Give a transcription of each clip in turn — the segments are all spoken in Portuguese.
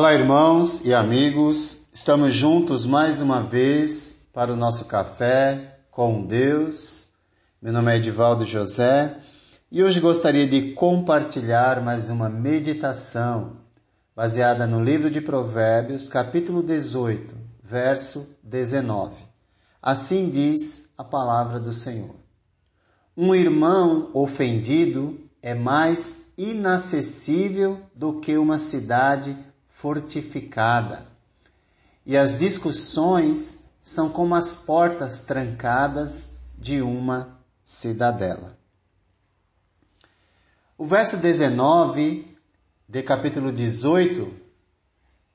Olá, irmãos e amigos, estamos juntos mais uma vez para o nosso café com Deus. Meu nome é Edivaldo José e hoje gostaria de compartilhar mais uma meditação baseada no livro de Provérbios, capítulo 18, verso 19. Assim diz a palavra do Senhor. Um irmão ofendido é mais inacessível do que uma cidade fortificada. E as discussões são como as portas trancadas de uma cidadela. O verso 19 de capítulo 18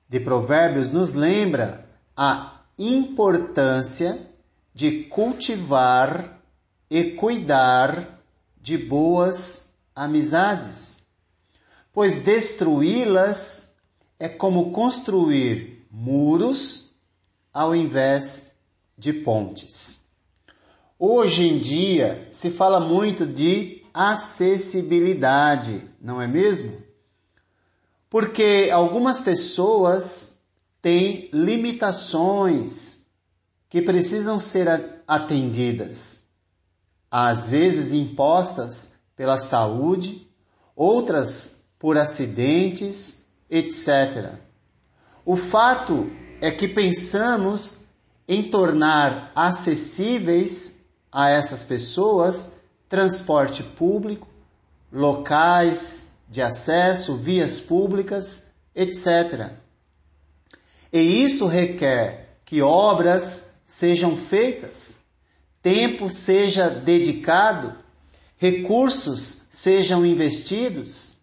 de Provérbios nos lembra a importância de cultivar e cuidar de boas amizades, pois destruí-las é como construir muros ao invés de pontes. Hoje em dia se fala muito de acessibilidade, não é mesmo? Porque algumas pessoas têm limitações que precisam ser atendidas, às vezes impostas pela saúde, outras por acidentes, etc. O fato é que pensamos em tornar acessíveis a essas pessoas transporte público, locais de acesso, vias públicas, etc. E isso requer que obras sejam feitas, tempo seja dedicado, recursos sejam investidos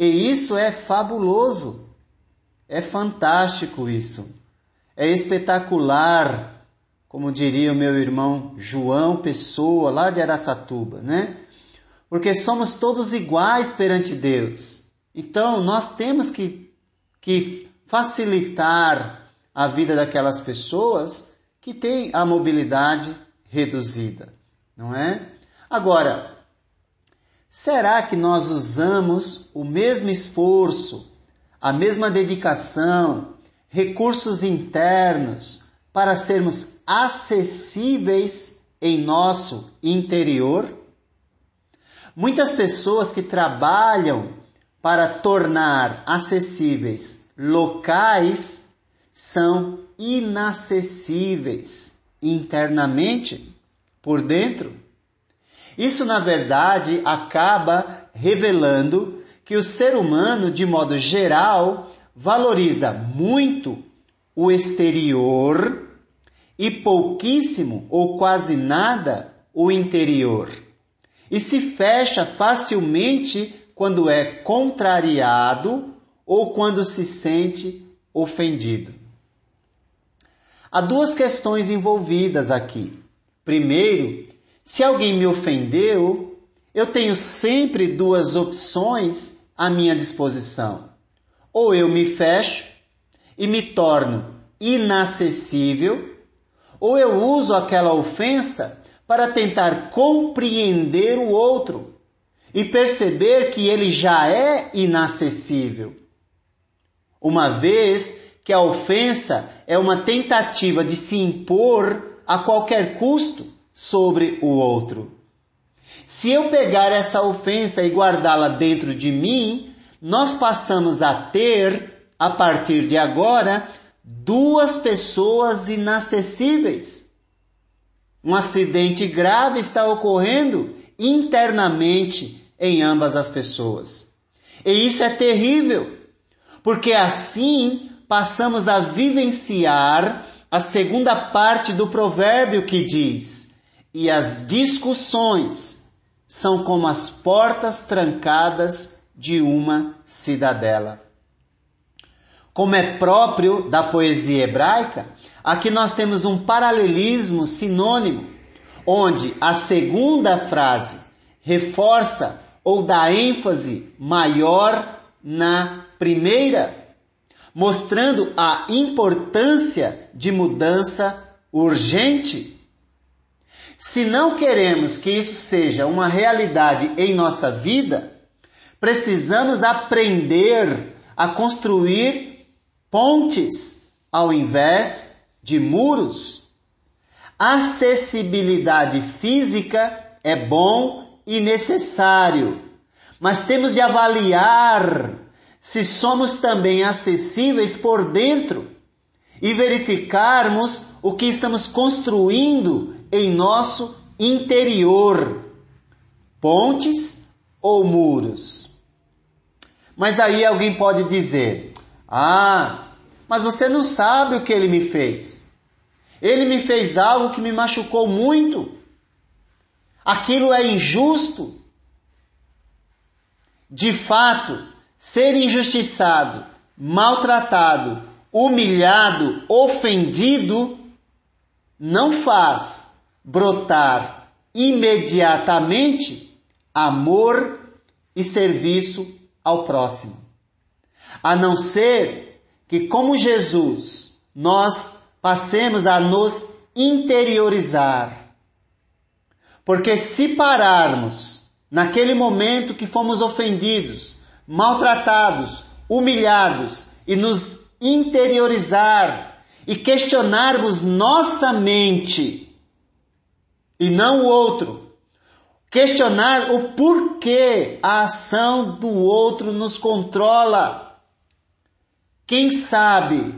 e isso é fabuloso. É fantástico isso. É espetacular, como diria o meu irmão João Pessoa, lá de Araçatuba, né? Porque somos todos iguais perante Deus. Então, nós temos que, que facilitar a vida daquelas pessoas que têm a mobilidade reduzida, não é? Agora, Será que nós usamos o mesmo esforço, a mesma dedicação, recursos internos para sermos acessíveis em nosso interior? Muitas pessoas que trabalham para tornar acessíveis locais são inacessíveis internamente, por dentro. Isso, na verdade, acaba revelando que o ser humano, de modo geral, valoriza muito o exterior e pouquíssimo ou quase nada o interior. E se fecha facilmente quando é contrariado ou quando se sente ofendido. Há duas questões envolvidas aqui. Primeiro, se alguém me ofendeu, eu tenho sempre duas opções à minha disposição. Ou eu me fecho e me torno inacessível, ou eu uso aquela ofensa para tentar compreender o outro e perceber que ele já é inacessível. Uma vez que a ofensa é uma tentativa de se impor a qualquer custo sobre o outro. Se eu pegar essa ofensa e guardá-la dentro de mim, nós passamos a ter, a partir de agora, duas pessoas inacessíveis. Um acidente grave está ocorrendo internamente em ambas as pessoas. E isso é terrível, porque assim passamos a vivenciar a segunda parte do provérbio que diz: e as discussões são como as portas trancadas de uma cidadela. Como é próprio da poesia hebraica, aqui nós temos um paralelismo sinônimo, onde a segunda frase reforça ou dá ênfase maior na primeira, mostrando a importância de mudança urgente se não queremos que isso seja uma realidade em nossa vida, precisamos aprender a construir pontes ao invés de muros. Acessibilidade física é bom e necessário, mas temos de avaliar se somos também acessíveis por dentro e verificarmos o que estamos construindo em nosso interior pontes ou muros. Mas aí alguém pode dizer: Ah, mas você não sabe o que ele me fez. Ele me fez algo que me machucou muito. Aquilo é injusto. De fato, ser injustiçado, maltratado, humilhado, ofendido, não faz brotar imediatamente amor e serviço ao próximo. A não ser que, como Jesus, nós passemos a nos interiorizar. Porque se pararmos naquele momento que fomos ofendidos, maltratados, humilhados e nos interiorizar e questionarmos nossa mente e não o outro, Questionar o porquê a ação do outro nos controla. Quem sabe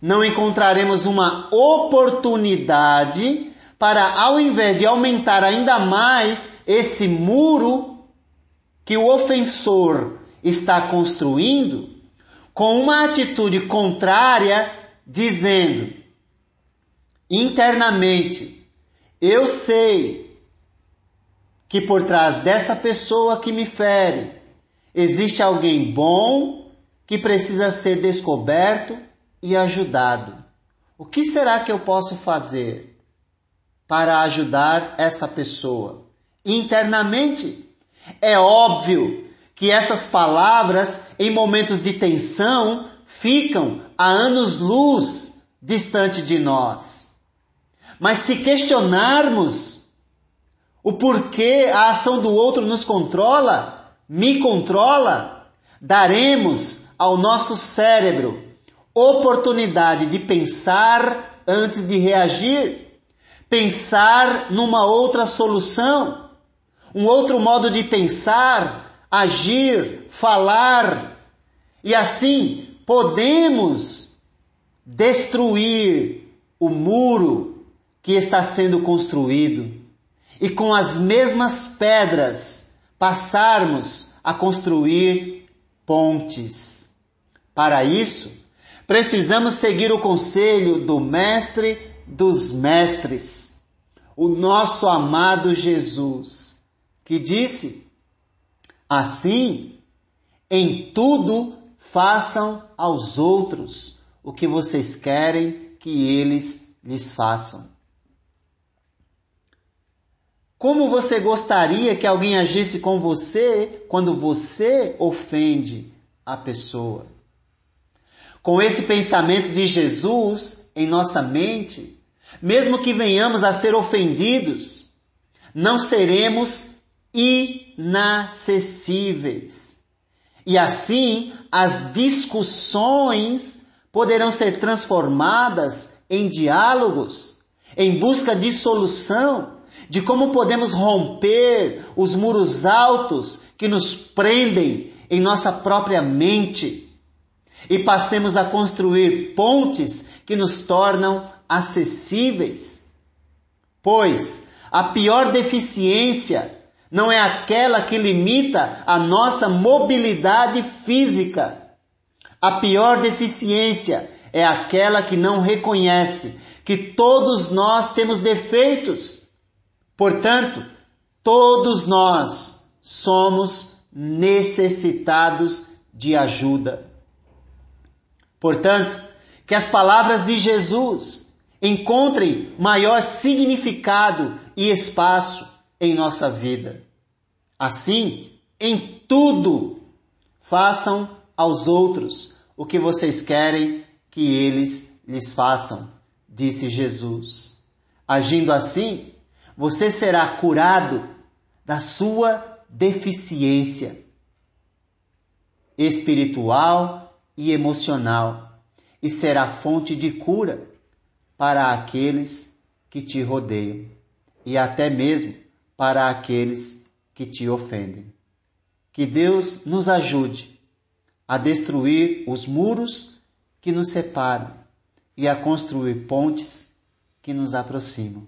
não encontraremos uma oportunidade para, ao invés de aumentar ainda mais esse muro que o ofensor está construindo, com uma atitude contrária, dizendo internamente: Eu sei que por trás dessa pessoa que me fere existe alguém bom que precisa ser descoberto e ajudado. O que será que eu posso fazer para ajudar essa pessoa? Internamente, é óbvio que essas palavras, em momentos de tensão, ficam a anos-luz distante de nós. Mas se questionarmos o porquê a ação do outro nos controla, me controla, daremos ao nosso cérebro oportunidade de pensar antes de reagir, pensar numa outra solução, um outro modo de pensar, agir, falar, e assim podemos destruir o muro que está sendo construído e com as mesmas pedras passarmos a construir pontes. Para isso, precisamos seguir o conselho do Mestre dos Mestres, o nosso amado Jesus, que disse: Assim, em tudo façam aos outros o que vocês querem que eles lhes façam. Como você gostaria que alguém agisse com você quando você ofende a pessoa? Com esse pensamento de Jesus em nossa mente, mesmo que venhamos a ser ofendidos, não seremos inacessíveis. E assim, as discussões poderão ser transformadas em diálogos, em busca de solução de como podemos romper os muros altos que nos prendem em nossa própria mente e passemos a construir pontes que nos tornam acessíveis. Pois a pior deficiência não é aquela que limita a nossa mobilidade física. A pior deficiência é aquela que não reconhece que todos nós temos defeitos Portanto, todos nós somos necessitados de ajuda. Portanto, que as palavras de Jesus encontrem maior significado e espaço em nossa vida. Assim, em tudo, façam aos outros o que vocês querem que eles lhes façam, disse Jesus. Agindo assim, você será curado da sua deficiência espiritual e emocional. e será fonte de cura para aqueles que te rodeiam e até mesmo para aqueles que te ofendem. Que Deus nos ajude a destruir os muros que nos separam e a construir pontes que nos aproximam.